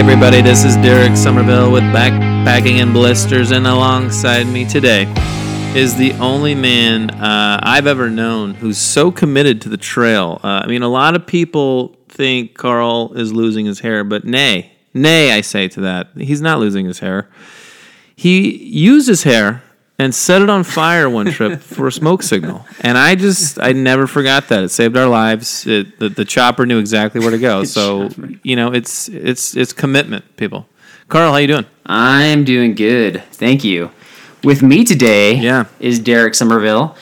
everybody, this is Derek Somerville with Backpacking and Blisters, and alongside me today is the only man uh, I've ever known who's so committed to the trail. Uh, I mean, a lot of people think Carl is losing his hair, but nay, nay, I say to that. He's not losing his hair. He uses hair and set it on fire one trip for a smoke signal. And I just, I never forgot that. It saved our lives. It, the, the chopper knew exactly where to go. So, you know, it's, it's, it's commitment, people. Carl, how you doing? I'm doing good. Thank you. With me today Yeah. is Derek Somerville,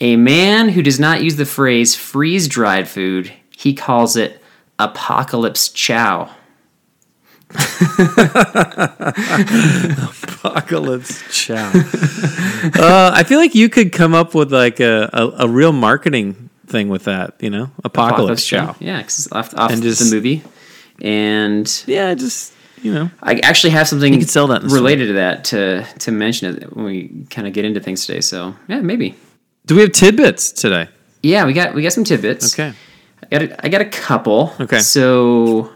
a man who does not use the phrase freeze dried food. He calls it apocalypse chow. Apocalypse Chow. uh, I feel like you could come up with like a, a, a real marketing thing with that, you know? Apocalypse, Chow. Yeah, 'cause it's off, off And the just- movie. And Yeah, just, you know. I actually have something You could sell that the related to that to, to mention it when we kind of get into things today. So, yeah, maybe. Do we have tidbits today? Yeah, we got we got some tidbits. Okay. I got a, I got a couple. Okay. So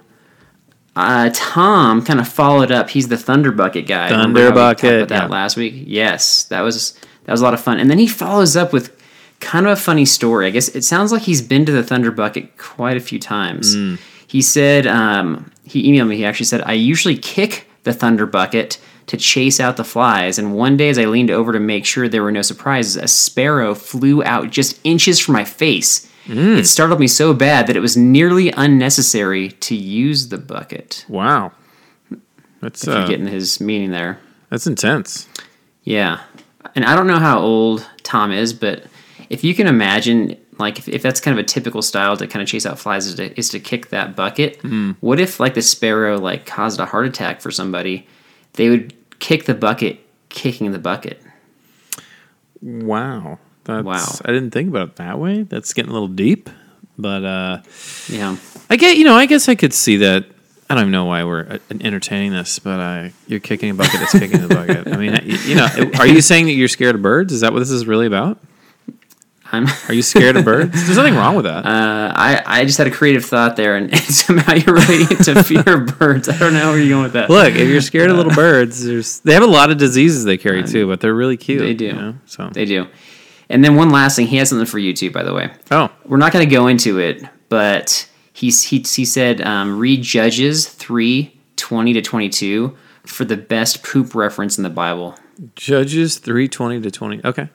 uh, Tom kind of followed up. He's the Thunder Bucket guy. Remember how we talked Bucket, about that yeah. last week. Yes, that was that was a lot of fun. And then he follows up with kind of a funny story. I guess it sounds like he's been to the Thunder Bucket quite a few times. Hmm. He said um, he emailed me. He actually said I usually kick the Thunder Bucket to chase out the flies. And one day, as I leaned over to make sure there were no surprises, a sparrow flew out just inches from my face. Hmm. It startled me so bad that it was nearly unnecessary to use the bucket. Wow. That's, If you're uh, getting his meaning there. that's intense. Yeah. And I don't know how old Tom is, but if you can imagine, like, if, if that's kind of a typical style to kind of chase out flies is to, is to kick that bucket, Hmm. what if, like, the sparrow, like, caused a heart attack for somebody? They would kick the bucket, kicking the bucket. Wow. That's, Wow. I didn't think about it that way. That's getting a little deep. But uh, Yeah. I get, you know, I guess I could see that. I don't even know why we're uh, entertaining this, but uh, you're kicking a bucket. It's kicking the bucket. I mean, you you know, are you saying that you're scared of birds? Is that what this is really about? I'm. Are you scared of birds? There's nothing wrong with that. Uh, I, I just had a creative thought there, and, and somehow you're relating it to fear of birds. I don't know where you're going with that. Look, if you're scared of little birds, there's they have a lot of diseases they carry too, but they're really cute. They do. you know? So They do. And then one last thing, he has something for you too, by the way. oh, We're not going to go into it, but he's, he, he said um, read Judges 3 20 to 22 for the best poop reference in the Bible. Judges three twenty to twenty. Okay,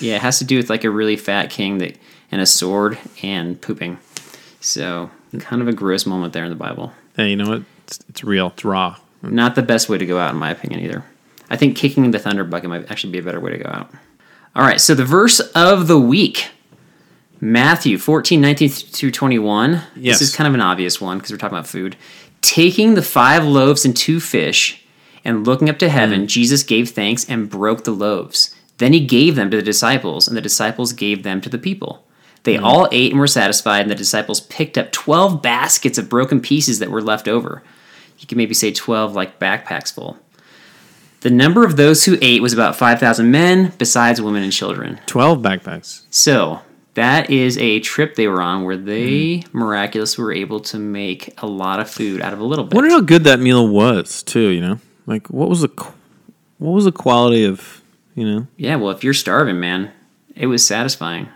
Yeah, it has to do with like a really fat king that and a sword and pooping. So, kind of a gross moment there in the Bible. hey, you know what? It's, it's real. It's raw. Not the best way to go out, in my opinion, either. I think kicking the thunder bucket might actually be a better way to go out. All right, so the verse of the week Matthew 14, 19 through 21. Yes. This is kind of an obvious one because we're talking about food. Taking the five loaves and two fish and looking up to heaven, mm. Jesus gave thanks and broke the loaves. Then he gave them to the disciples, and the disciples gave them to the people. They mm. all ate and were satisfied, and the disciples picked up 12 baskets of broken pieces that were left over. You can maybe say 12 like backpacks full. The number of those who ate was about 5,000 men, besides women and children. Twelve backpacks. So that is a trip they were on where they mm-hmm. miraculously were able to make a lot of food out of a little bit. I wonder how good that meal was too. You know, like what was the what was the quality of you know? yeah, well, if you're starving, man, It was satisfying.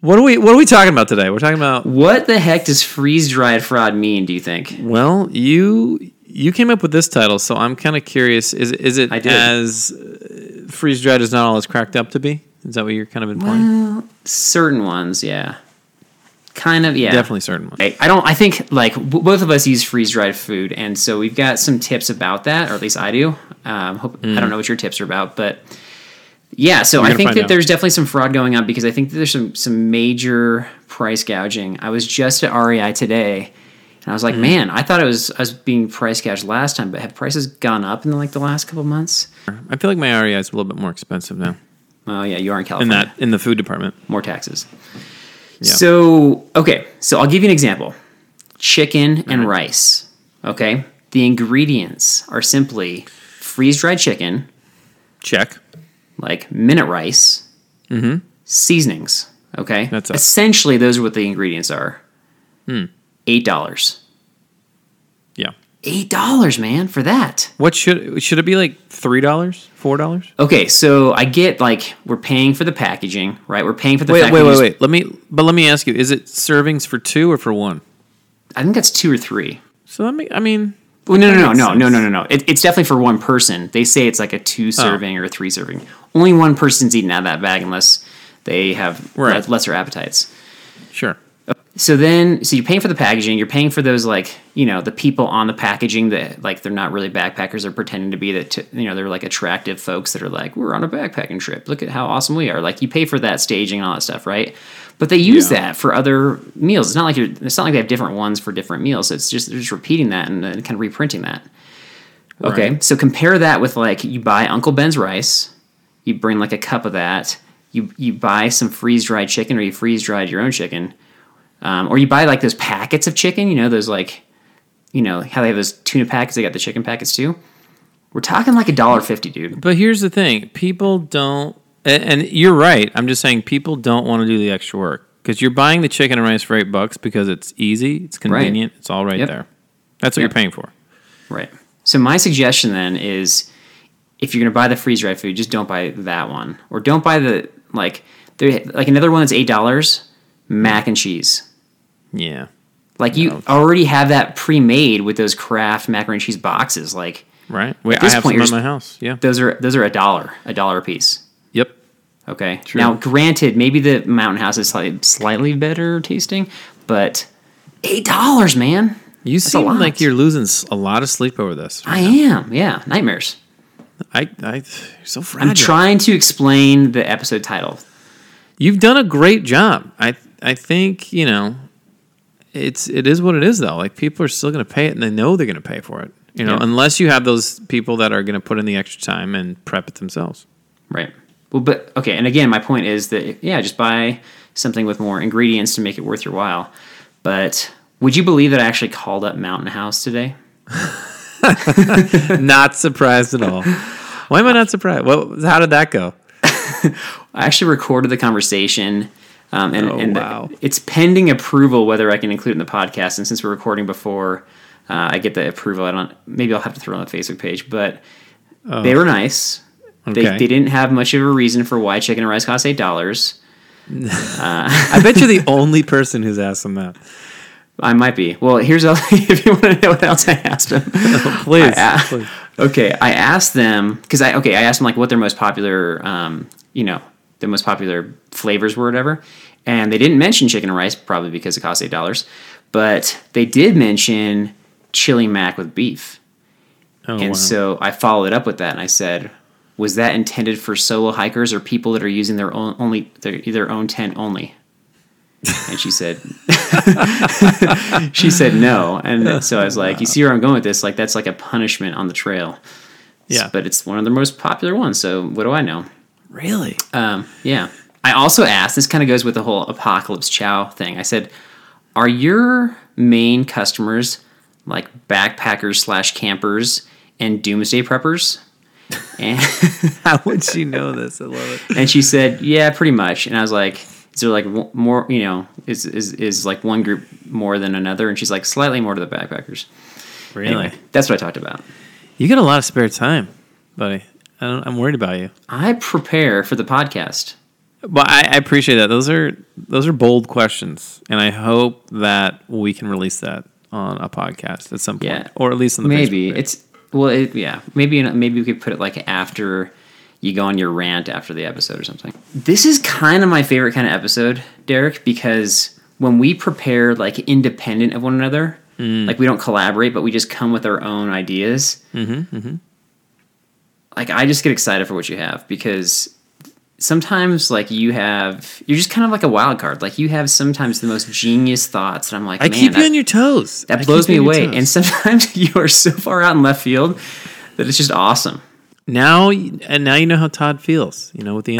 What are we What are we talking about today? We're talking about. What the heck does freeze dried fraud mean? Do you think? Well, you you came up with this title, so I'm kind of curious. Is is it as uh, freeze dried is not all it's cracked up to be? Is that what you're kind of implying? Well, Certain ones, yeah. Kind of, yeah. Definitely certain ones. I I don't. I think like b- both of us use freeze dried food, and so we've got some tips about that, or at least I do. Um, hope, I don't know what your tips are about, but yeah. So I think that out. there's definitely some fraud going on because I think that there's some some major price gouging. I was just at REI today, and I was like, Mm-hmm. man, I thought it was I was being price gouged last time, but have prices gone up in like the last couple months? I feel like my REI is a little bit more expensive now Oh yeah, you are in California. in that in the food department. more taxes. Yeah. So, okay, so I'll give you an example chicken and rice. Okay, the ingredients are simply freeze dried chicken, Check. like minute rice, Mm-hmm. seasonings. Okay, That's it. essentially those are what the ingredients are. Eight dollars. Yeah. Eight dollars, man, for that. What should should it be like three dollars, four dollars? Okay, so I get like we're paying for the packaging, right? We're paying for the Wait, wait, wait, wait. Let me, but let me ask you: Is it servings for two or for one? I think that's two or three. So let me. I mean, Well, no, no, no, no, no, no, no, no. It, it's definitely for one person. They say it's like a two oh. serving or a three serving. Only one person's eating out of that bag unless they have Right. lesser appetites. sure. So then, so you're paying for the packaging. You're paying for those like you know the people on the packaging that like they're not really backpackers. They're pretending to be that t- you know they're like attractive folks that are like we're on a backpacking trip. Look at how awesome we are. Like you pay for that staging and all that stuff, right? But they use Yeah. that for other meals. It's not like you're. It's not like they have different ones for different meals. It's just they're just repeating that and, uh, kind of reprinting that. Okay, Right. so compare that with like you buy Uncle Ben's rice, you bring like a cup of that, you you buy some freeze dried chicken or you freeze dried your own chicken, um, or you buy like those packets of chicken. You know those like, you know how they have those tuna packets. They got the chicken packets too. We're talking like a dollar fifty, dude. But here's the thing: people don't, and, and you're right. I'm just saying people don't want to do the extra work because you're buying the chicken and rice for eight bucks because it's easy, it's convenient, it's all right Yep. there. That's what Yep. you're paying for. Right. So my suggestion then is, if you're gonna buy the freeze dried food, just don't buy that one, or don't buy the like there like another one that's eight dollars, mac and cheese. Yeah. Like you No. already have that pre-made with those Kraft macaroni and cheese boxes. Like Right. Wait, I this have point, some my house. Yeah. those are those are a dollar, a dollar a piece. Yep. Okay. True. Now, granted, maybe the Mountain House is slightly, slightly better tasting, but eight dollars, man. You a seem like you're losing a lot of sleep over this. I am. Yeah, nightmares. I, I, you're so fragile. I'm trying to explain the episode title. You've done a great job. I, I think you know, it's it is what it is though. Like people are still going to pay it, and they know they're going to pay for it. You know, Yeah. unless you have those people that are going to put in the extra time and prep it themselves. Right. Well, but okay, and again, my point is that yeah, just buy something with more ingredients to make it worth your while. But would you believe that I actually called up Mountain House today? not surprised at all. Why am I not surprised? Well, how did that go? I actually recorded the conversation, um, and, Oh, and the- wow. it's pending approval whether I can include it in the podcast. And since we're recording before uh, I get the approval, I don't. Maybe I'll have to throw it on the Facebook page. But they were nice. They, Oh. Okay. they didn't have much of a reason for why chicken and rice cost eight dollars. I bet you're the only person who's asked them that. I might be. Well, here's if you want to know what else I asked them. Please, I- please. Okay, I asked them because I okay I asked them like what their most popular um, you know the most popular flavors were whatever, and they didn't mention chicken and rice probably because it cost eight dollars, but they did mention chili mac with beef, Oh, and wow. so I followed up with that and I said, was that intended for solo hikers or people that are using their own only their their own tent only? And she said, she said no, and so I was like, you see where I'm going with this? Like that's like a punishment on the trail. Yeah. but it's one of the most popular ones. So what do I know? Really? Um, yeah. I also asked. This kind of goes with the whole apocalypse chow thing. I said, are your main customers like backpackers slash campers and doomsday preppers? And How would she know this? I love it. and she said, "Yeah, pretty much." And I was like, "Is there like more? You know, is is is like one group more than another?" And she's like, "Slightly more to the backpackers." Really? Anyway, that's what I talked about. You get a lot of spare time, buddy. I don't, I'm worried about you. I prepare for the podcast. But I, I appreciate that. Those are those are bold questions, and I hope that we can release that on a podcast at some point, Yeah. or at least on the maybe it's well, it, yeah. Maybe maybe we could put it like after you go on your rant after the episode or something. This is kind of my favorite kind of episode, Derek, because when we prepare like independent of one another, Mm. like we don't collaborate, but we just come with our own ideas. Mm-hmm, Like I just get excited for what you have because sometimes like you have you're just kind of like a wild card. Like you have sometimes the most genius thoughts, and I'm like, I keep you that- on your toes. that I blows me you on your away. And sometimes you are so far out in left field that it's just awesome. now, and now you know how Todd feels. You know with the.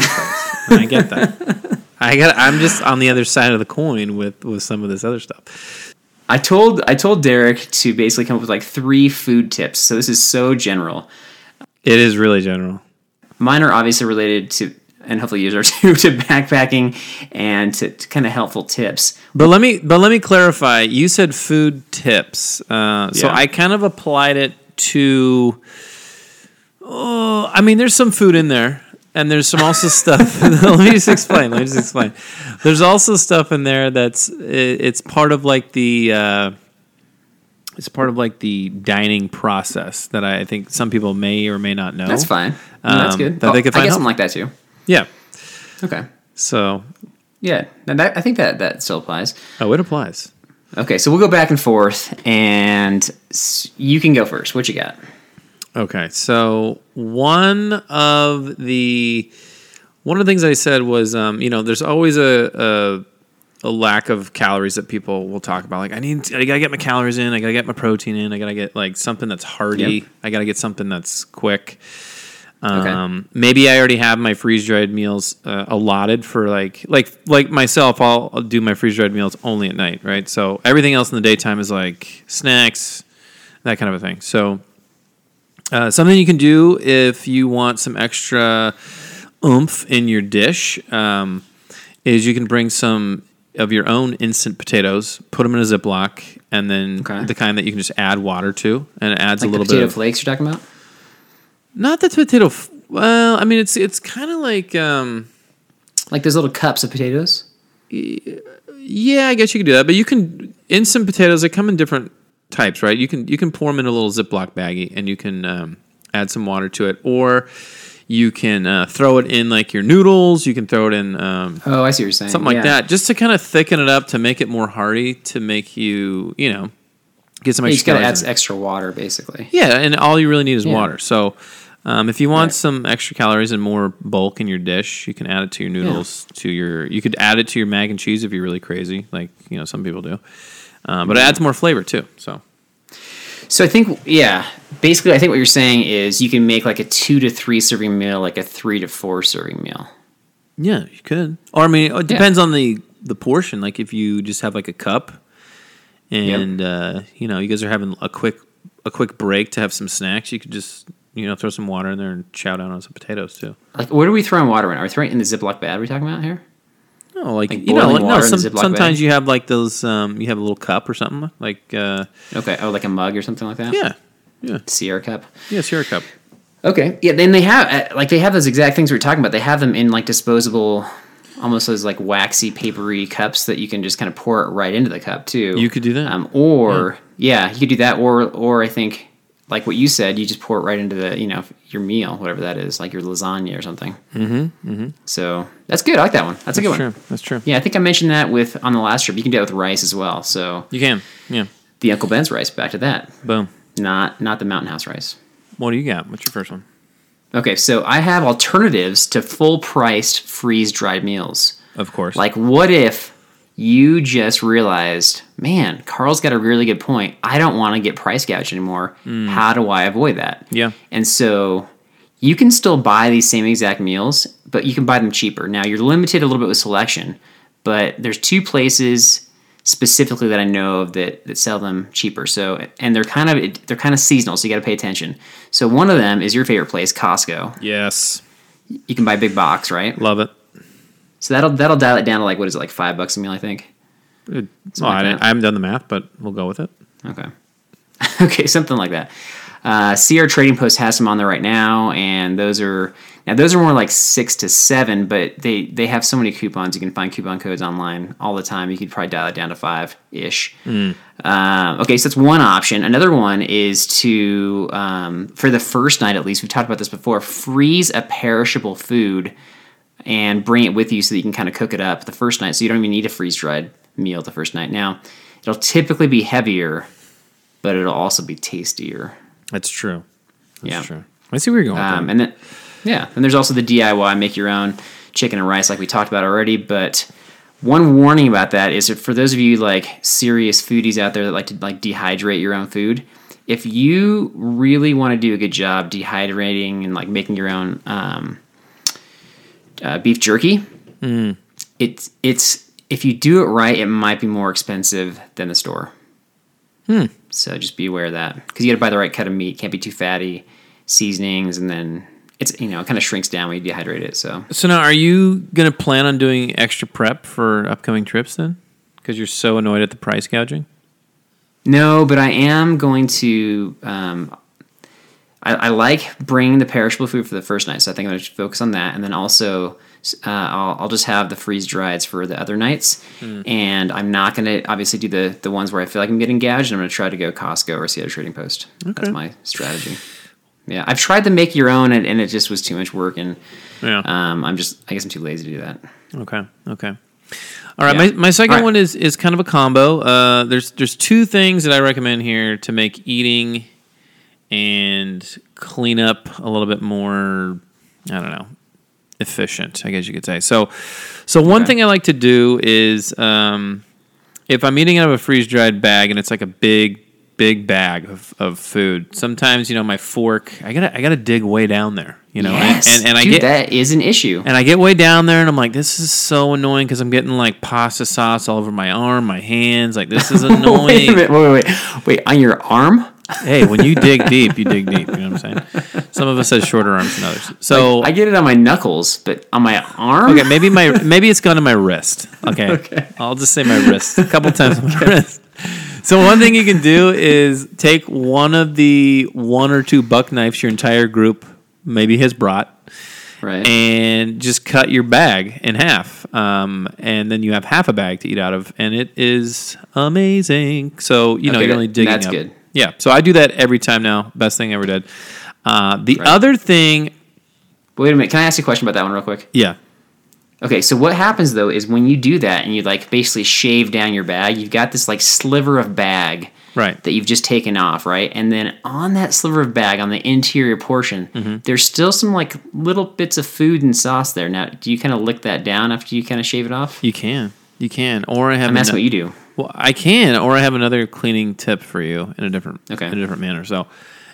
And I get that. I got. I'm just on the other side of the coin with with some of this other stuff. I told I told Derek to basically come up with like three food tips. So this is so general. It is really general. Mine are obviously related to, and hopefully yours are too, to backpacking and to, to kind of helpful tips. But let me but let me clarify. You said food tips, uh, so Yeah. I kind of applied it to. Oh, I mean, there's some food in there, and there's some also stuff. let me just explain. Let me just explain. There's also stuff in there that's i- it's part of like the. Uh, it's part of like the dining process that I think some people may or may not know. That's fine. No, that's Um, good. that they could I find guess help- something like that too. Yeah. Okay. So, Yeah, and that, I think that that still applies. oh, it applies. Okay, so we'll go back and forth, and you can go first. What you got? Okay, so one of the one of the things I said was, um, you know, there's always a, a a lack of calories that people will talk about. Like, I need, I gotta get my calories in. I gotta get my protein in. I gotta get like something that's hearty. Yep. I gotta get something that's quick. Um, maybe I already have my freeze dried meals uh, allotted for like like like myself. I'll, I'll do my freeze dried meals only at night, right? So everything else in the daytime is like snacks, that kind of a thing. So uh, something you can do if you want some extra oomph in your dish um, is you can bring some of your own instant potatoes, put them in a Ziploc, and then Okay. the kind that you can just add water to, and it adds Like a little potato bit of flakes you're talking about? not the potato. F- well, I mean, it's it's kind of like um, Like those little cups of potatoes? yeah, I guess you could do that, but you can instant potatoes. They come in different types, right? You can you can pour them in a little Ziploc baggie, and you can um, add some water to it, or you can uh, throw it in like your noodles. You can throw it in um, Oh, I see what you're saying. something like Yeah. that, just to kind of thicken it up to make it more hearty, to make you you know get some You extra. just gotta add calories in it. extra water, basically. Yeah, and all you really need is Yeah. water. So, um, if you want Right. some extra calories and more bulk in your dish, you can add it to your noodles. To your, you could add it to your mac and cheese if you're really crazy, like you know some people do. Um, but it adds more flavor too. So So I think, yeah, basically, I think what you're saying is you can make like a two to three serving meal, like a three to four serving meal. yeah, you could. Or I mean, it depends on the the portion. Like if you just have like a cup, and uh, you know you guys are having a quick a quick break to have some snacks, you could just you know throw some water in there and chow down on some potatoes too. Like, where are we throwing water in? Are we throwing it in the Ziploc bag? Are we talking about here? No, like, Like you know, like, no. water in the Some, sometimes bag? you have like those. Um, you have a little cup or something like. Uh, Okay. Oh, like a mug or something like that? yeah, yeah, Sierra cup. yeah. Sierra cup. Okay. Yeah. Then they have uh, like they have those exact things we were talking about. They have them in like disposable, almost those like waxy, papery cups that you can just kind of pour it right into the cup too. You could do that. Um, or yeah. you could do that. Or or I think like what you said, you just pour it right into the you know your meal, whatever that is, like your lasagna or something. Mm-hmm. mm-hmm. So that's good. I like that one. That's a good That's one. That's true. Yeah, I think I mentioned that with on the last trip. You can do it with rice as well. So You can. Yeah. the Uncle Ben's rice. Back to that. Boom. Not not the Mountain House rice. What do you got? What's your first one? Okay, so I have alternatives to full priced freeze dried meals. Of course. Like, what if you just realized, man, Carl's got a really good point. I don't want to get price gouged anymore. Mm. How do I avoid that? Yeah. And so you can still buy these same exact meals, but you can buy them cheaper. Now, you're limited a little bit with selection, but there's two places specifically that I know of that, that sell them cheaper. So, and they're kind of they're kind of seasonal, so you got to pay attention. So, one of them is your favorite place, Costco. yes. You can buy a big box, right? Love it. So that'll that'll dial it down to like what is it like five bucks a meal? I think. Something Well, like I. I haven't done the math, but we'll go with it. Okay. okay, something like that. Uh, Sierra Trading Post has some on there right now, and those are now those are more like six to seven, but they they have so many coupons. You can find coupon codes online all the time. You could probably dial it down to five ish. Um, okay, so that's one option. Another one is to um, for the first night at least. We've talked about this before. Freeze a perishable food and bring it with you so that you can kind of cook it up the first night. So you don't even need a freeze dried meal the first night. Now, it'll typically be heavier, but it'll also be tastier. That's true. That's Yeah. true. I see where you're going. with Um, and then, yeah, and there's also the DIY make your own chicken and rice, like we talked about already. But one warning about that is that for those of you like serious foodies out there that like to like dehydrate your own food, if you really want to do a good job dehydrating and like making your own um, uh, beef jerky, it's it's if you do it right, it might be more expensive than the store. So just be aware of that because you got to buy the right cut of meat. Can't be too fatty. Seasonings, and then it's you know it kind of shrinks down when you dehydrate it. So So now, are you going to plan on doing extra prep for upcoming trips then? Because you're so annoyed at the price gouging. no, but I am going to. Um, I, I like bringing the perishable food for the first night, so I think I'm going to focus on that, and then also uh, I'll, I'll just have the freeze drieds for the other nights, and I'm not going to obviously do the the ones where I feel like I'm getting gouged. I'm going to try to go Costco or Sierra Trading Post. That's my strategy. Yeah, I've tried to make your own, and, and it just was too much work, and Yeah. um, I'm just I guess I'm too lazy to do that. Okay. Okay. All right. Yeah. My, my second right. one is is kind of a combo. Uh, there's there's two things that I recommend here to make eating and clean up a little bit more. I don't know, efficient. I guess you could say. So, so one Okay. thing I like to do is um, if I'm eating out of a freeze dried bag and it's like a big big bag of, of food. Sometimes you know my fork. I gotta I gotta dig way down there. You know, and- yes, and, and, I Dude, get that is an issue. and I get way down there and I'm like, this is so annoying because I'm getting like pasta sauce all over my arm, my hands. Like, this is wait annoying. minute, wait, wait, wait, wait, on your arm? Hey, when you dig deep, you dig deep. You know what I'm saying? Some of us have shorter arms than others. So, I get it on my knuckles, but on my arm? okay, maybe my maybe it's gone to my wrist. Okay. okay. I'll just say my wrist a couple times on my wrist. So one thing you can do is take one of the one or two buck knives your entire group maybe has brought Right. and just cut your bag in half. Um, and then you have half a bag to eat out of, and it is amazing. So you know Okay, you're only digging that's up. good. Yeah. So I do that every time now. Best thing I ever did. Uh, the Right. other thing, Wait a minute. Can I ask you a question about that one real quick? yeah, Okay, so what happens though is when you do that and you like basically shave down your bag, you've got this like sliver of bag right. that you've just taken off, right? And then on that sliver of bag, on the interior portion, Mm-hmm. there's still some like little bits of food and sauce there. Now, do you kind of lick that down after you kind of shave it off? You can, you can, or I have. And that's what you do. Well, I can, or I have another cleaning tip for you in a different Okay. in a different manner. So,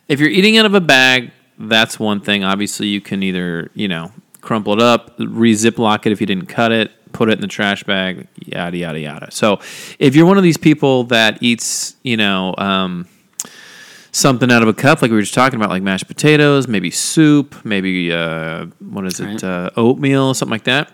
if you're eating out of a bag, that's one thing. Obviously, you can either you know crumple it up, re ziplock it if you didn't cut it, put it in the trash bag, yada yada yada. So, if you're one of these people that eats, you know. Um, Something out of a cup, like we were just talking about, like mashed potatoes, maybe soup, maybe uh, what is it, Right. uh, oatmeal, something like that.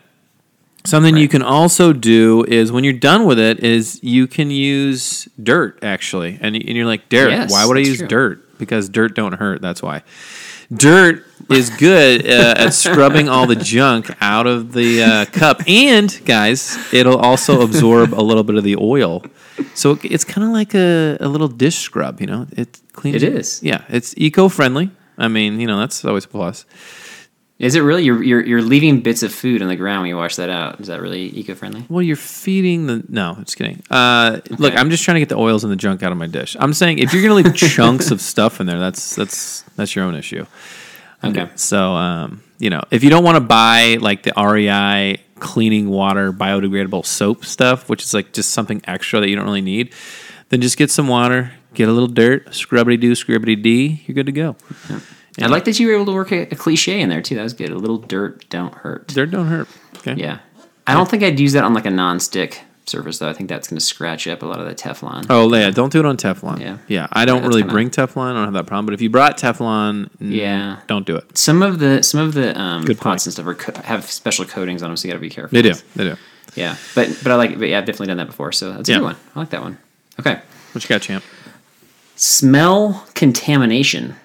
Something you can also do is when you're done with it is you can use dirt actually, and, and you're like, Derek, Yes, why would I use true. dirt? Because dirt don't hurt. That's why. Dirt is good uh, at scrubbing all the junk out of the uh, cup, and guys, it'll also absorb a little bit of the oil. So it's kind of like a, a little dish scrub. You know, it cleans. It it is. Yeah, it's eco-friendly. I mean, you know, that's always a plus. Is it really? You're, you're, you're leaving bits of food on the ground when you wash that out. Is that really eco friendly? Well, you're feeding the. No, just kidding. Uh, Look, I'm just trying to get the oils and the junk out of my dish. I'm saying if you're gonna leave chunks of stuff in there, that's that's that's your own issue. Okay. So, um, you know, if you don't want to buy like the REI cleaning water biodegradable soap stuff, which is like just something extra that you don't really need, then just get some water, get a little dirt, scrubbity doo, scrubbity dee, you're good to go. I like that you were able to work a, a cliche in there too. That was good. A little dirt don't hurt. Dirt don't hurt. Okay. Yeah. I don't think I'd use that on like a non-stick surface though. I think that's going to scratch up a lot of the Teflon. Oh yeah, don't do it on Teflon. Yeah. yeah. I don't that's really kinda- bring Teflon. I don't have that problem. But if you brought Teflon, Yeah. don't do it. Some of the some of the um, Good pots and stuff are co- have special coatings on them, so you got to be careful. They do. They do. Yeah, but but I like. But yeah, I've definitely done that before. So that's a Yeah. good one. I like that one. Okay. What you got, champ? Smell contamination.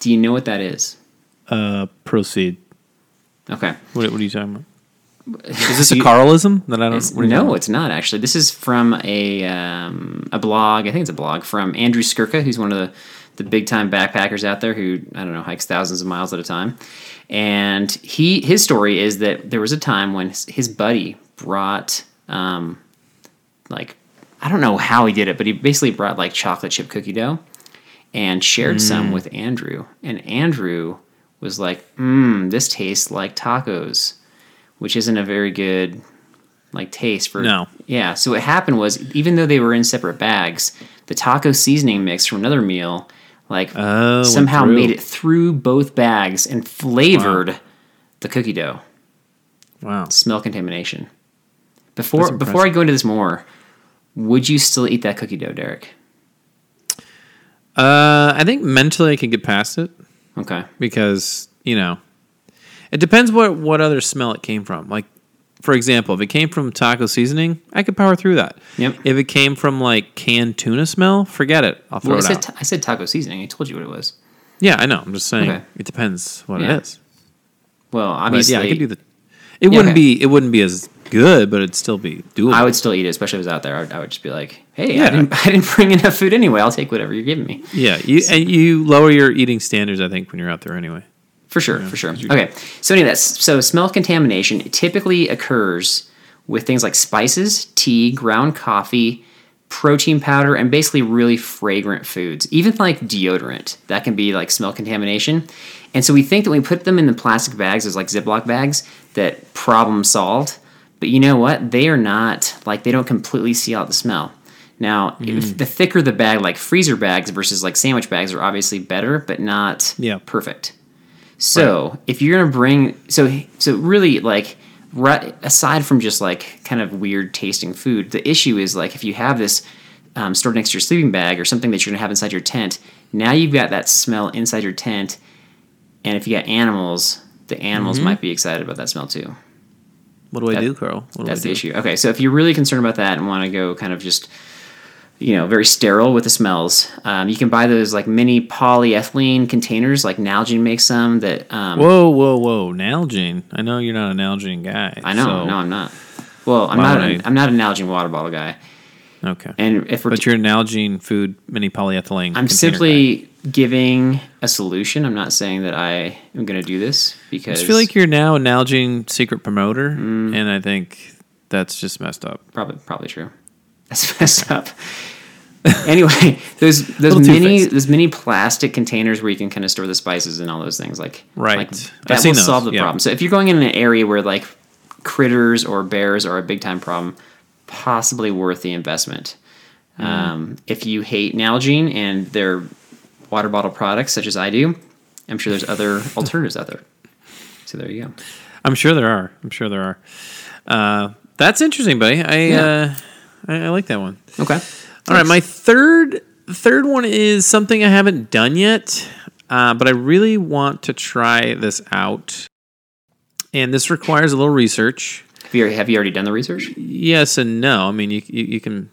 Do you know what that is? Uh, proceed. Okay. What, what are you talking about? Is this a Carlism that I don't? It's- what are you talking no, it's not actually. This is from a um, a blog. I think it's a blog from Andrew Skurka, who's one of the the big time backpackers out there who I don't know hikes thousands of miles at a time. And he his story is that there was a time when his, his buddy brought um, like I don't know how he did it, but he basically brought like chocolate chip cookie dough and shared Mm. some with Andrew. And Andrew was like, "Mmm, this tastes like tacos," which isn't a very good like taste for No. Yeah. So what happened was, even though they were in separate bags, the taco seasoning mix from another meal, like Oh, somehow made it through both bags and flavored the cookie dough. Wow. Smell contamination. Before before I go into this more, would you still eat that cookie dough, Derek? Uh, I think mentally I could get past it Okay. because you know, it depends what what other smell it came from. Like, for example, if it came from taco seasoning, I could power through that. Yep. If it came from like canned tuna smell, forget it. I'll throw Well, I it said, out. I said taco seasoning. I told you what it was. yeah, I know. I'm just saying Okay. it depends what Yeah. it is. Well, But obviously, yeah, I could do the. It wouldn't okay. be. It wouldn't be as good, but it'd still be doable. I would still eat it, especially if it was out there. I would, I would just be like, "Hey, Yeah. I didn't, I didn't bring enough food anyway. I'll take whatever you're giving me." Yeah, you and you lower your eating standards. I think when you're out there anyway. For sure, for sure. Okay, so anyway, that's so smell contamination typically occurs with things like spices, tea, ground coffee, protein powder, and basically really fragrant foods. Even like deodorant, that can be like smell contamination. And so we think that when we put them in the plastic bags, as like Ziploc bags, that problem solved. But you know what? They are not like they don't completely seal out the smell. Now, if the thicker the bag, like freezer bags versus like sandwich bags, are obviously better, but not Yeah. perfect. So if you're gonna bring so so really like right aside from just like kind of weird tasting food, the issue is like if you have this um, stored next to your sleeping bag or something that you're gonna have inside your tent, now you've got that smell inside your tent, and if you got animals, the animals might be excited about that smell too. What do I That- do, Carl? What do That's I the do? issue. Okay, so if you're really concerned about that and want to go kind of just, you know, very sterile with the smells, um, you can buy those like mini polyethylene containers. Like Nalgene makes some that. Um, Whoa, whoa, whoa! Nalgene. I know you're not a Nalgene guy. I know. so- no, I'm not. Well, I'm not. would An, I- I'm not a Nalgene water bottle guy. Okay. And if we're, but you're a Nalgene food mini polyethylene. I'm simply giving a solution. I'm not saying that I am going to do this because I feel like you're now a Nalgene secret promoter, Mm. and I think that's just messed up. probably probably true. That's messed up. anyway, those those Little mini two-faced. those mini plastic containers where you can kind of store the spices and all those things, like Right. like, I've that will solve the yeah. problem. So if you're going in an area where like critters or bears are a big time problem, possibly worth the investment. Mm. Um, if you hate Nalgene and their water bottle products, such as I do, I'm sure there's other alternatives out there. So there you go. I'm sure there are. I'm sure there are. Uh, that's interesting, buddy. I, Yeah. uh, I I like that one. Okay. All right, my third third one is something I haven't done yet, uh, but I really want to try this out. And this requires a little research. Have you, have you already done the research? Yes and no. I mean, you you, you can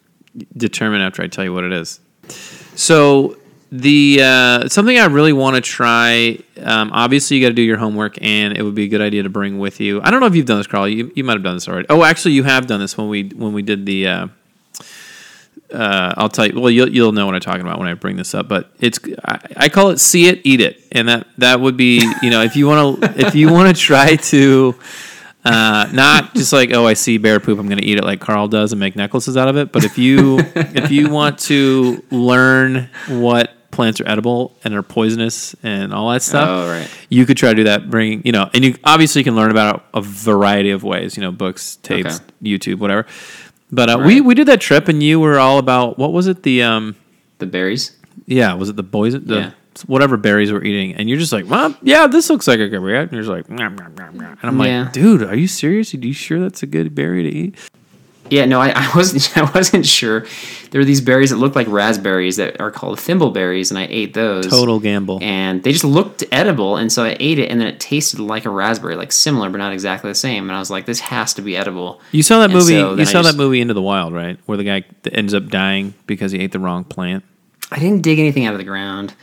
determine after I tell you what it is. So the uh, something I really want to try. Um, obviously, you got to do your homework, and it would be a good idea to bring with you. I don't know if you've done this, Carl. You, you might have done this already. Oh, actually, you have done this when we when we did the. Uh, uh, I'll tell you. Well, you'll you'll know what I'm talking about when I bring this up. But it's I, I call it see it, eat it, and that that would be you know if you want to if you want to try to uh, not just like oh I see bear poop I'm going to eat it like Carl does and make necklaces out of it. But if you if you want to learn what plants are edible and are poisonous and all that stuff, Oh, right. you could try to do that. Bring you know, and you obviously can learn about a variety of ways. You know, books, tapes, Okay. YouTube, whatever. But uh, we Right. we did that trip, and you were all about what was it? The um, The berries. yeah, was it the boys? The Yeah. whatever berries we're eating, and you're just like, well, yeah, this looks like a good berry. And you're just like, "Nom, nom, nom, nom." and I'm Yeah. like, dude, are you serious? Are you sure that's a good berry to eat? Yeah, no, I, I wasn't. I wasn't sure. There were these berries that looked like raspberries that are called thimbleberries, and I ate those. Total gamble. And they just looked edible, and so I ate it, and then it tasted like a raspberry, like similar but not exactly the same. And I was like, this has to be edible. You saw that And movie. so you saw just- that movie Into the Wild, right? Where the guy ends up dying because he ate the wrong plant. I didn't dig anything out of the ground.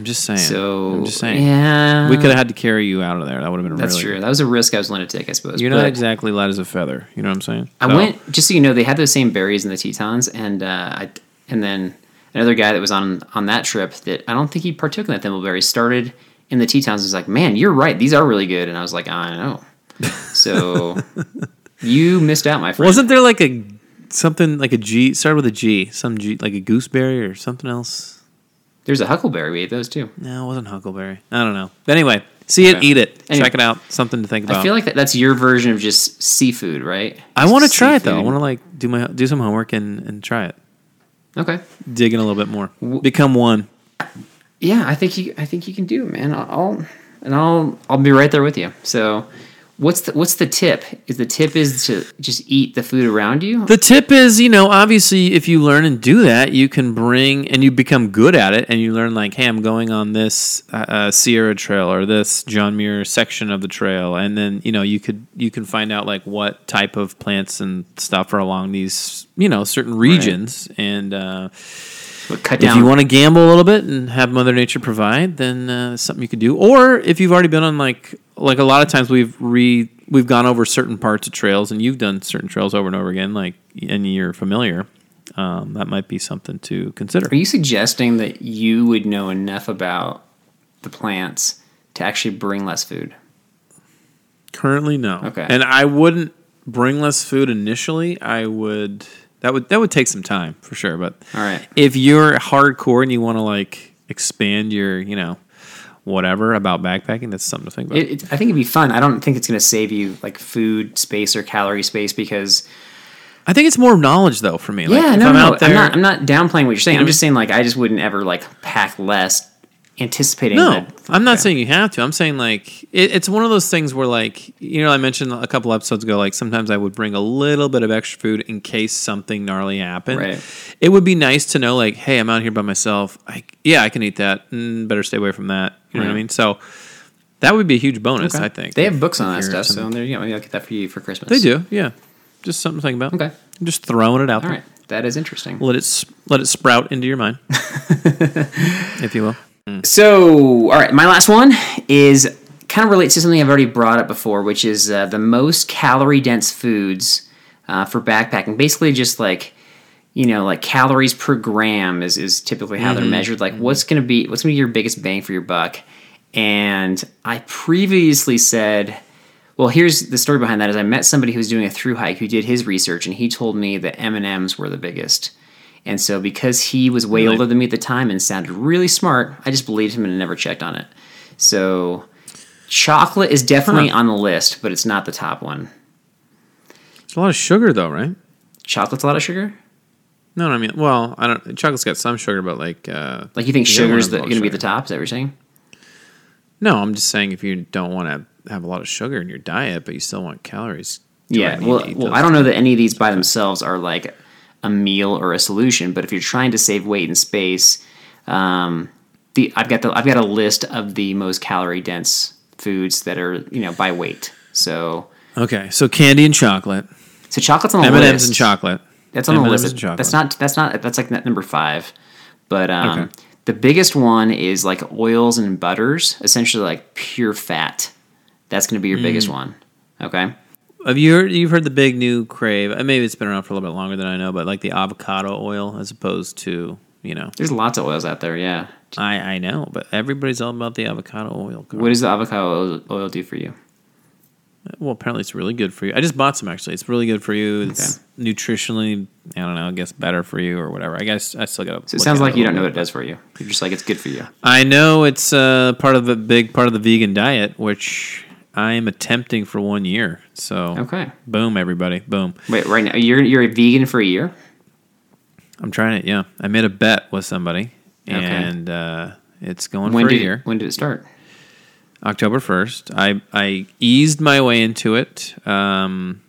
I'm just saying. So I'm just saying. Yeah, We could have had to carry you out of there. That would have been That's really. true. That was a risk I was willing to take, I suppose. You're not exactly light as a feather. You know what I'm saying? I So- went just so you know they had those same berries in the Tetons, and uh, I and then another guy that was on on that trip that I don't think he partook in that thimbleberry started in the Tetons. Was like, man, you're right. These are really good, and I was like, I know. So you missed out, my friend. Wasn't there like a something like a G started with a G, some G like a gooseberry or something else? There's a huckleberry. We ate those too. No, it wasn't huckleberry. I don't know. But anyway, see it, Okay. eat it, Anyway. check it out. Something to think about. I feel like that, that's your version of just seafood, right? I want to try it though. I want to like do my do some homework and and try it. Okay. Dig in a little bit more. Become one. Yeah, I think you. I think you can do it, man. I'll and I'll I'll be right there with you. So, what's the what's the tip? Is the tip is to just eat the food around you? The tip is, you know, obviously, if you learn and do that, you can bring and you become good at it, and you learn like, hey, I'm going on this uh, uh, Sierra Trail or this John Muir section of the trail, and then you know you could you can find out like what type of plants and stuff are along these you know certain regions, and uh, cut if you want to gamble a little bit and have Mother Nature provide, then uh, something you could do. Or if you've already been on like like a lot of times we've re we've gone over certain parts of trails and you've done certain trails over and over again, like and you're familiar. Um, that might be something to consider. Are you suggesting that you would know enough about the plants to actually bring less food? Currently, no. Okay. And I wouldn't bring less food initially. I would that would that would take some time for sure. But All right. if you're hardcore and you want to like expand your you know whatever about backpacking, that's something to think about. It, it, I think it'd be fun. I don't think it's going to save you like food space or calorie space because I think it's more knowledge though for me. Like, yeah, if no, I'm no, out there, I'm not. I'm not downplaying what you're saying. You know I'm just saying like I just wouldn't ever like pack less, anticipating. no, that- I'm not Okay. saying you have to. I'm saying like it, it's one of those things where like you know I mentioned a couple episodes ago like sometimes I would bring a little bit of extra food in case something gnarly happened. Right. It would be nice to know like hey I'm out here by myself. I yeah I can eat that. Mm, better stay away from that. You know what I mean? So that would be a huge bonus. Okay. I think they have books on if that stuff. So there you go. Maybe I'll get that for you for Christmas. they do. Yeah, just something to think about. Okay. I'm just throwing it out All there. right. That is interesting. Let it let it sprout into your mind, if you will. So, all right, my last one is kind of relates to something I've already brought up before, which is uh, the most calorie dense foods uh, for backpacking. Basically, just like you know, like calories per gram is, is typically how they're mm-hmm. measured. Like, mm-hmm. what's gonna be what's gonna be your biggest bang for your buck? And I previously said, well, here's the story behind that: is I met somebody who was doing a through hike who did his research, and he told me that M and M's were the biggest. And so, because he was way Really? older than me at the time and sounded really smart, I just believed him and never checked on it. So, chocolate is definitely Huh. on the list, but it's not the top one. It's a lot of sugar though, right? Chocolate's a lot of sugar. No, no, I mean, well, I don't. Chocolate's got some sugar, but like, uh, Like you think The other one sugar's has a the, going to be the sugar. top? Is that what you're saying? no, I'm just saying if you don't want to have a lot of sugar in your diet, but you still want calories. Yeah. Well, well, I don't know that any of these by themselves are like a meal or a solution. But if you're trying to save weight and space, um, the I've got the I've got a list of the most calorie dense foods that are you know by weight. So Okay, so candy and chocolate, so chocolate's on the M and list. M's and chocolate. That's on the list. That's not. That's not. That's like number five. But um, Okay. the biggest one is like oils and butters, essentially like pure fat. That's going to be your biggest Mm. one. Okay. Have you heard? You've heard the big new crave? Maybe it's been around for a little bit longer than I know, but like the avocado oil as opposed to you know. There's lots of oils out there. Yeah. I I know, but everybody's all about the avocado oil. What does the avocado oil, oil do for you? Well, apparently it's really good for you. I just bought some actually. It's really good for you. It's nutritionally, I don't know, I guess better for you or whatever. I guess I still got. So it sounds like you don't know what it does for you. You're just like it's good for you. I know it's uh, part of a big part of the vegan diet, which I am attempting for one year. So Okay. boom, everybody, boom. Wait, right now you're you're a vegan for a year. I'm trying it. Yeah, I made a bet with somebody, Okay. and uh, it's going When for a year. when did it start? October first. I I eased my way into it um,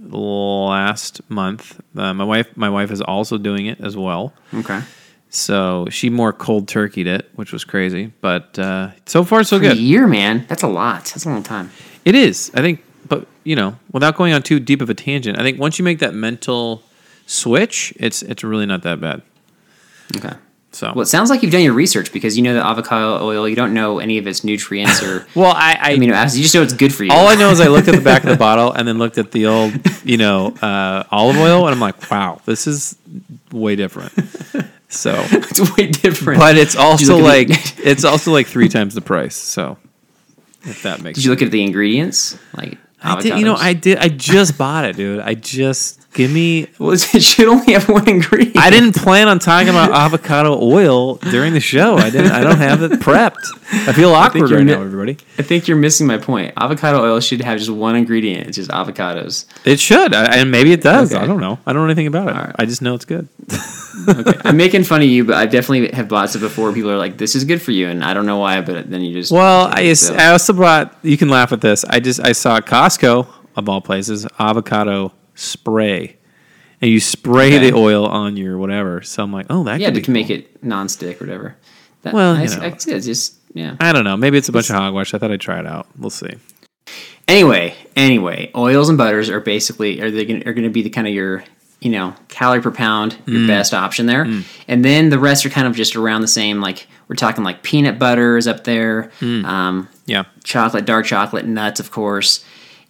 last month. Uh, my wife my wife is also doing it as well. Okay. So she more cold turkeyed it, which was crazy. But uh, so far so A good. year, man. That's a lot. That's a long time. It is. I think, but you know, without going on too deep of a tangent, I think once you make that mental switch, it's it's really not that bad. Okay. So Well, it sounds like you've done your research because you know that avocado oil. You don't know any of its nutrients or well, I, I amino acids. You just know it's good for you. all I know is I looked at the back of the bottle and then looked at the old, you know, uh, olive oil, and I'm like, wow, this is way different. So, it's way different. but it's also like the- it's also like three times the price. So, if that makes Did you look at the ingredients? Like I did, you know. I did. I just bought it, dude. I just give me. Well, it should only have one ingredient. I didn't plan on talking about avocado oil during the show. I didn't. I don't have it prepped. I feel awkward you're right mi- now, everybody. I think you're missing my point. Avocado oil should have just one ingredient. It's just avocados. It should, I, and maybe it does. Okay. I don't know. I don't know anything about it. Right. I just know it's good. Okay, I'm making fun of you, but I definitely have bought it before. People are like, "This is good for you," and I don't know why, but then you just Well, I, I also bought. You can laugh at this. I just I saw at Costco of all places avocado spray, and you spray Okay. the oil on your whatever. So I'm like, oh, that yeah, could to be cool. make it non-stick or whatever. That, Well, I, you know. I, it's just yeah. I don't know. Maybe it's a bunch of hogwash. I thought I'd try it out. We'll see. Anyway, anyway, oils and butters are basically are they gonna, are going to be the kind of your you know calorie per pound your Mm. best option there, and then the rest are kind of just around the same. Like we're talking like peanut butter is up there, Mm. um, Yeah. chocolate, dark chocolate, nuts, of course,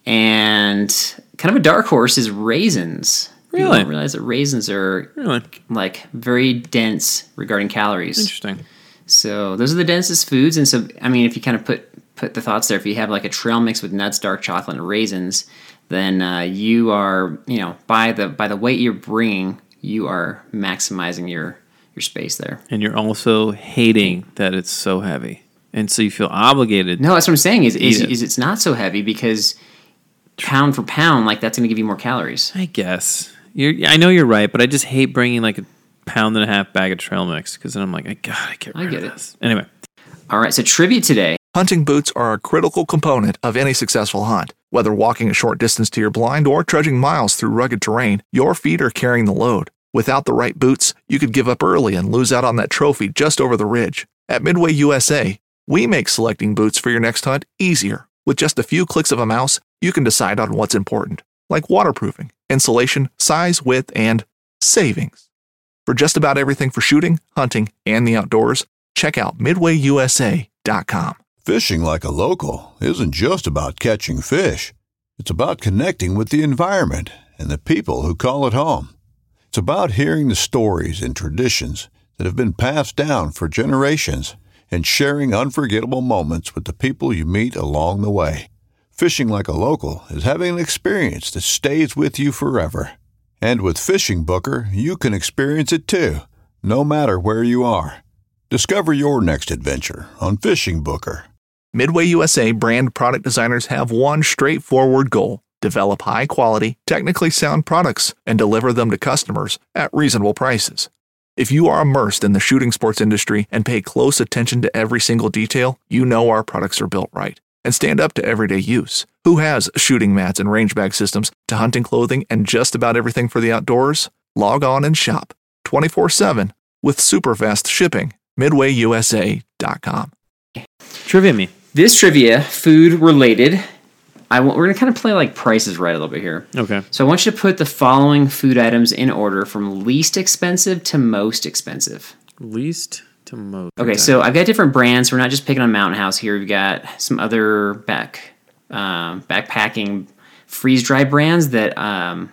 and kind of a dark horse is raisins. Really? don't realize that raisins are Really like very dense regarding calories. interesting. So those are the densest foods, and so I mean, if you kind of put put the thoughts there, if you have like a trail mix with nuts, dark chocolate, and raisins, then uh, you are you know by the by the weight you're bringing, you are maximizing your your space there. And you're also hating that it's so heavy, and so you feel obligated. No, that's what I'm saying. Is is, it. is it's not so heavy because pound for pound, like that's going to give you more calories. I guess you're. I know you're right, but I just hate bringing like a pound and a half bag of trail mix because then I'm like, I gotta get rid I get of it. this. Anyway, All right, so trivia today. Hunting boots are a critical component of any successful hunt. Whether walking a short distance to your blind or trudging miles through rugged terrain, your feet are carrying the load. Without the right boots, you could give up early and lose out on that trophy just over the ridge. At Midway USA, we make selecting boots for your next hunt easier. With just a few clicks of a mouse, you can decide on what's important, like waterproofing, insulation, size, width, and savings. For just about everything for shooting, hunting, and the outdoors, check out midwayusa.com. Fishing like a local isn't just about catching fish. It's about connecting with the environment and the people who call it home. It's about hearing the stories and traditions that have been passed down for generations and sharing unforgettable moments with the people you meet along the way. Fishing like a local is having an experience that stays with you forever. And with Fishing Booker, you can experience it too, no matter where you are. Discover your next adventure on Fishing Booker. Midway USA brand product designers have one straightforward goal develop high quality, technically sound products and deliver them to customers at reasonable prices. If you are immersed in the shooting sports industry and pay close attention to every single detail, you know our products are built right and stand up to everyday use. Who has shooting mats and range bag systems to hunting clothing and just about everything for the outdoors? Log on and shop 24 7 with super fast shipping. MidwayUSA.com. trivia me. This trivia, food related. I want, we're gonna kind of play like prices right a little bit here. Okay. So I want you to put the following food items in order from least expensive to most expensive. Least to most. Okay, so I've got different brands. We're not just picking on Mountain House here. We've got some other back um, backpacking freeze dry brands that um,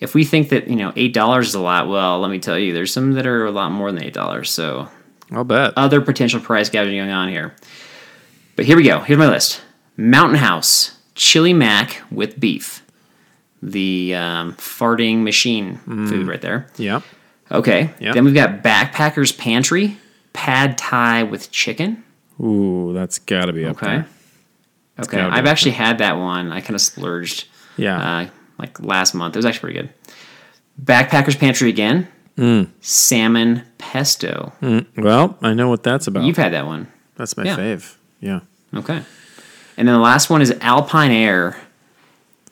if we think that you know eight dollars is a lot, well, let me tell you, there's some that are a lot more than eight dollars. So I'll bet. other potential price gouging going on here. But here we go. Here's my list: Mountain House chili mac with beef, the um, farting machine food right there. yeah. Okay. Yeah. Then we've got Backpackers Pantry, pad thai with chicken. Ooh, that's got to be up Okay. there. Okay. I've actually had that one. I kind of splurged Yeah. uh, like last month. It was actually pretty good. Backpackers Pantry again. Mm. Salmon pesto. well, I know what that's about. You've had that one. that's my yeah. fave. Yeah. Okay. And then the last one is AlpineAire,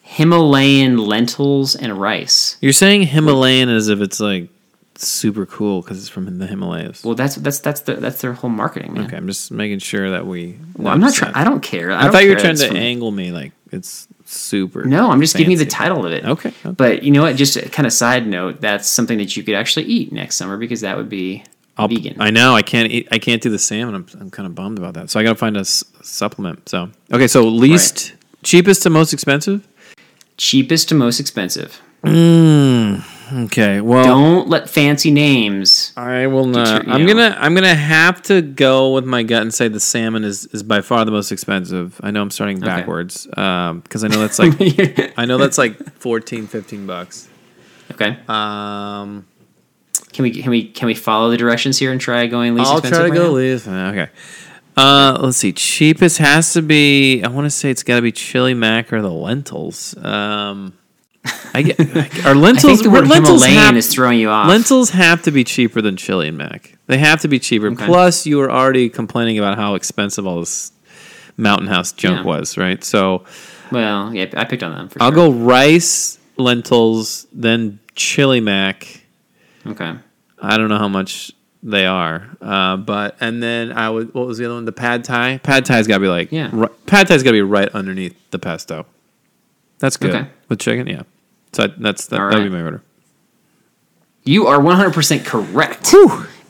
Himalayan lentils and rice. You're saying Himalayan as if it's like super cool because it's from the Himalayas. Well, that's that's that's the, that's their whole marketing, man. okay, I'm just making sure that we. Well, I'm not trying. I don't care. I, I don't thought you were trying to from- angle me like it's super. No, I'm just giving you the title of it. Okay, okay. But you know what? Just a kind of side note, that's something that you could actually eat next summer because that would be I'll, vegan. I know I can't eat. I can't do the salmon. I'm, I'm kind of bummed about that. So I got to find a s- supplement. So okay, so least cheapest to most expensive. Cheapest to most expensive. Mm, Okay, well Don't let fancy names. I will not. I'm gonna I'm gonna have to go with my gut and say the salmon is, is by far the most expensive. I know I'm starting backwards Um because I know that's like I know that's like 14, 15 bucks. Okay. Um, Can we can we can we follow the directions here and try going least I'll expensive? try to right go now? least. Okay. Uh, let's see. Cheapest has to be. I want to say it's got to be chili mac or the lentils. Um, I get are I lentils. think the word lentils have, is throwing you off. lentils have to be cheaper than chili and mac. They have to be cheaper. Okay. Plus, you were already complaining about how expensive all this Mountain House junk Yeah. was, right? So Well, yeah, I picked on them. For I'll sure. go rice, lentils, then chili mac. Okay. I don't know how much they are, uh, but and then I would. What was the other one? The pad thai. Pad thai's got to be like Yeah. pad thai's got to be right underneath the pesto. That's good Okay. with chicken. Yeah, so that's that. All That'd be my order. You are 100% correct.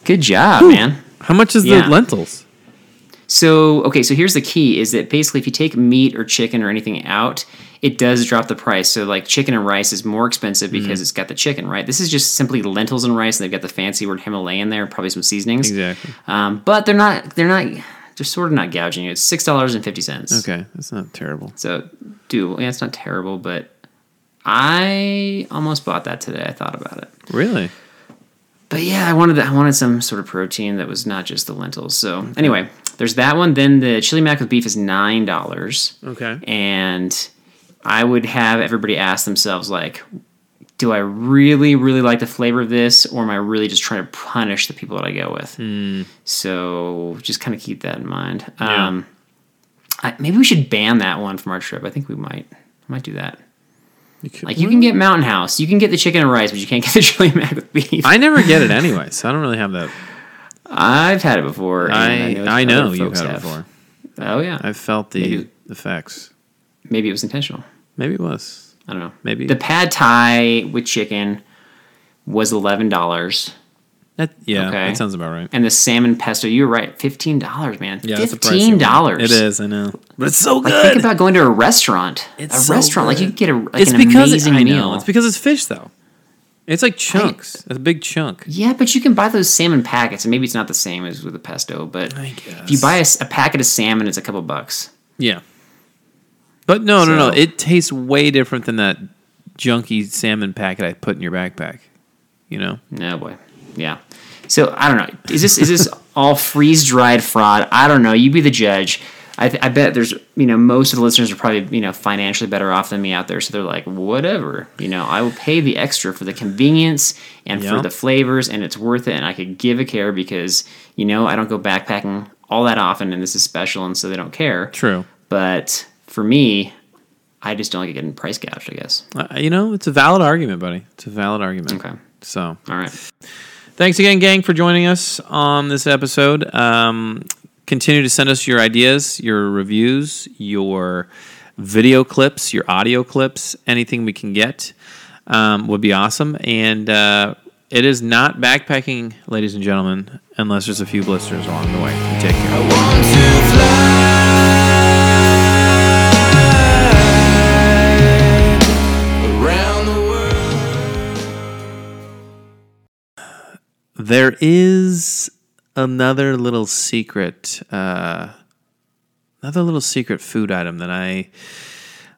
Good job, man. How much is Yeah. the lentils? So, okay, so here's the key is that basically if you take meat or chicken or anything out, it does drop the price. So, like chicken and rice is more expensive because Mm-hmm. it's got the chicken, right? This is just simply lentils and rice, and they've got the fancy word Himalayan there, probably some seasonings. Exactly. Um, but they're not, they're not, they're sort of not gouging you. It's $6.50. Okay, that's not terrible. So, do, yeah, it's not terrible, but I almost bought that today. I thought about it. Really? But yeah, I wanted I wanted some sort of protein that was not just the lentils. So anyway, there's that one. Then the chili mac with beef is nine dollars, Okay. and I would have everybody ask themselves like, do I really really like the flavor of this, or am I really just trying to punish the people that I go with? So just kind of keep that in mind. Yeah. Um, I, maybe we should ban that one from our trip. I think we might might do that. Like you can get Mountain House, you can get the chicken and rice, but you can't get the chili mac with beef. I never get it anyway, so I don't really have that. I've had it before. I I know other you've folks had it before. Oh yeah, I've felt the Maybe. effects. maybe it was intentional. Maybe it was. I don't know. Maybe. the pad thai with chicken was eleven dollars, That, yeah, Okay. that sounds about right. and the salmon pesto. You were right, fifteen dollars, man. Yeah, it's a pricey one. fifteen dollars. It is. I know, but it's so Like good. think about going to a restaurant. It's a so restaurant, like you could get a like it's an because amazing I meal. know. It's because it's fish though. It's like chunks. It's a big chunk. yeah, but you can buy those salmon packets, and maybe it's not the same as with the pesto. But if you buy a, packet of salmon, it's a couple bucks. Yeah. But no, no, no. It tastes way different than that junky salmon packet I put in your backpack. You know? No boy. Yeah. So I don't know. Is this is this all freeze dried fraud? I don't know. You be the judge. I, th- I bet there's you know most of the listeners are probably you know financially better off than me out there, so they're like whatever. You know, I will pay the extra for the convenience and Yeah. for the flavors, and it's worth it. And I could give a care because you know I don't go backpacking all that often, and this is special, and so they don't care. True. But for me, I just don't like getting price gouged. I guess. Uh, you know, it's a valid argument, buddy. It's a valid argument. Okay. So All right. Thanks again, gang, for joining us on this episode. Um, continue to send us your ideas, your reviews, your video clips, your audio clips, anything we can get um, would be awesome. And uh, it is not backpacking, ladies and gentlemen, unless there's a few blisters along the way. Take care. There is another little secret, uh, another little secret food item that I,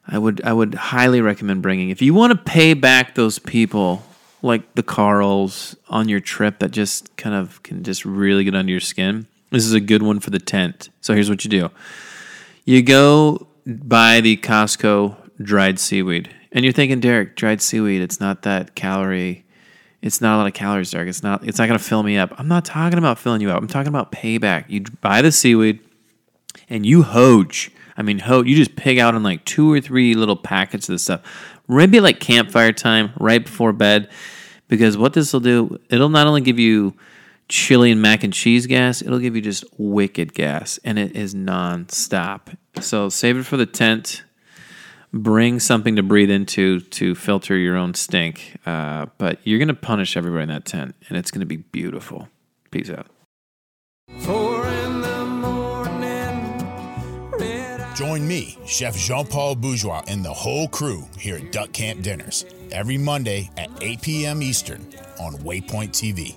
I would, I would highly recommend bringing. If you want to pay back those people like the Carls on your trip that just kind of can just really get under your skin, this is a good one for the tent. So here's what you do: you go buy the Costco dried seaweed, and you're thinking, Derek, dried seaweed, it's not that calorie it's not a lot of calories, Derek. It's not. It's not to fill me up. I'm not talking about filling you up. I'm talking about payback. You buy the seaweed, and you hoge. I mean, ho. You just pig out in like two or three little packets of this stuff. Maybe like campfire time, right before bed, because what this will do, it'll not only give you chili and mac and cheese gas, it'll give you just wicked gas, and it is non-stop. So save it for the tent bring something to breathe into to filter your own stink. Uh, but you're going to punish everybody in that tent, and it's going to be beautiful. Peace out. Four in the morning. Join me, Chef Jean Paul Bourgeois, and the whole crew here at Duck Camp Dinners every Monday at 8 p.m. Eastern on Waypoint TV.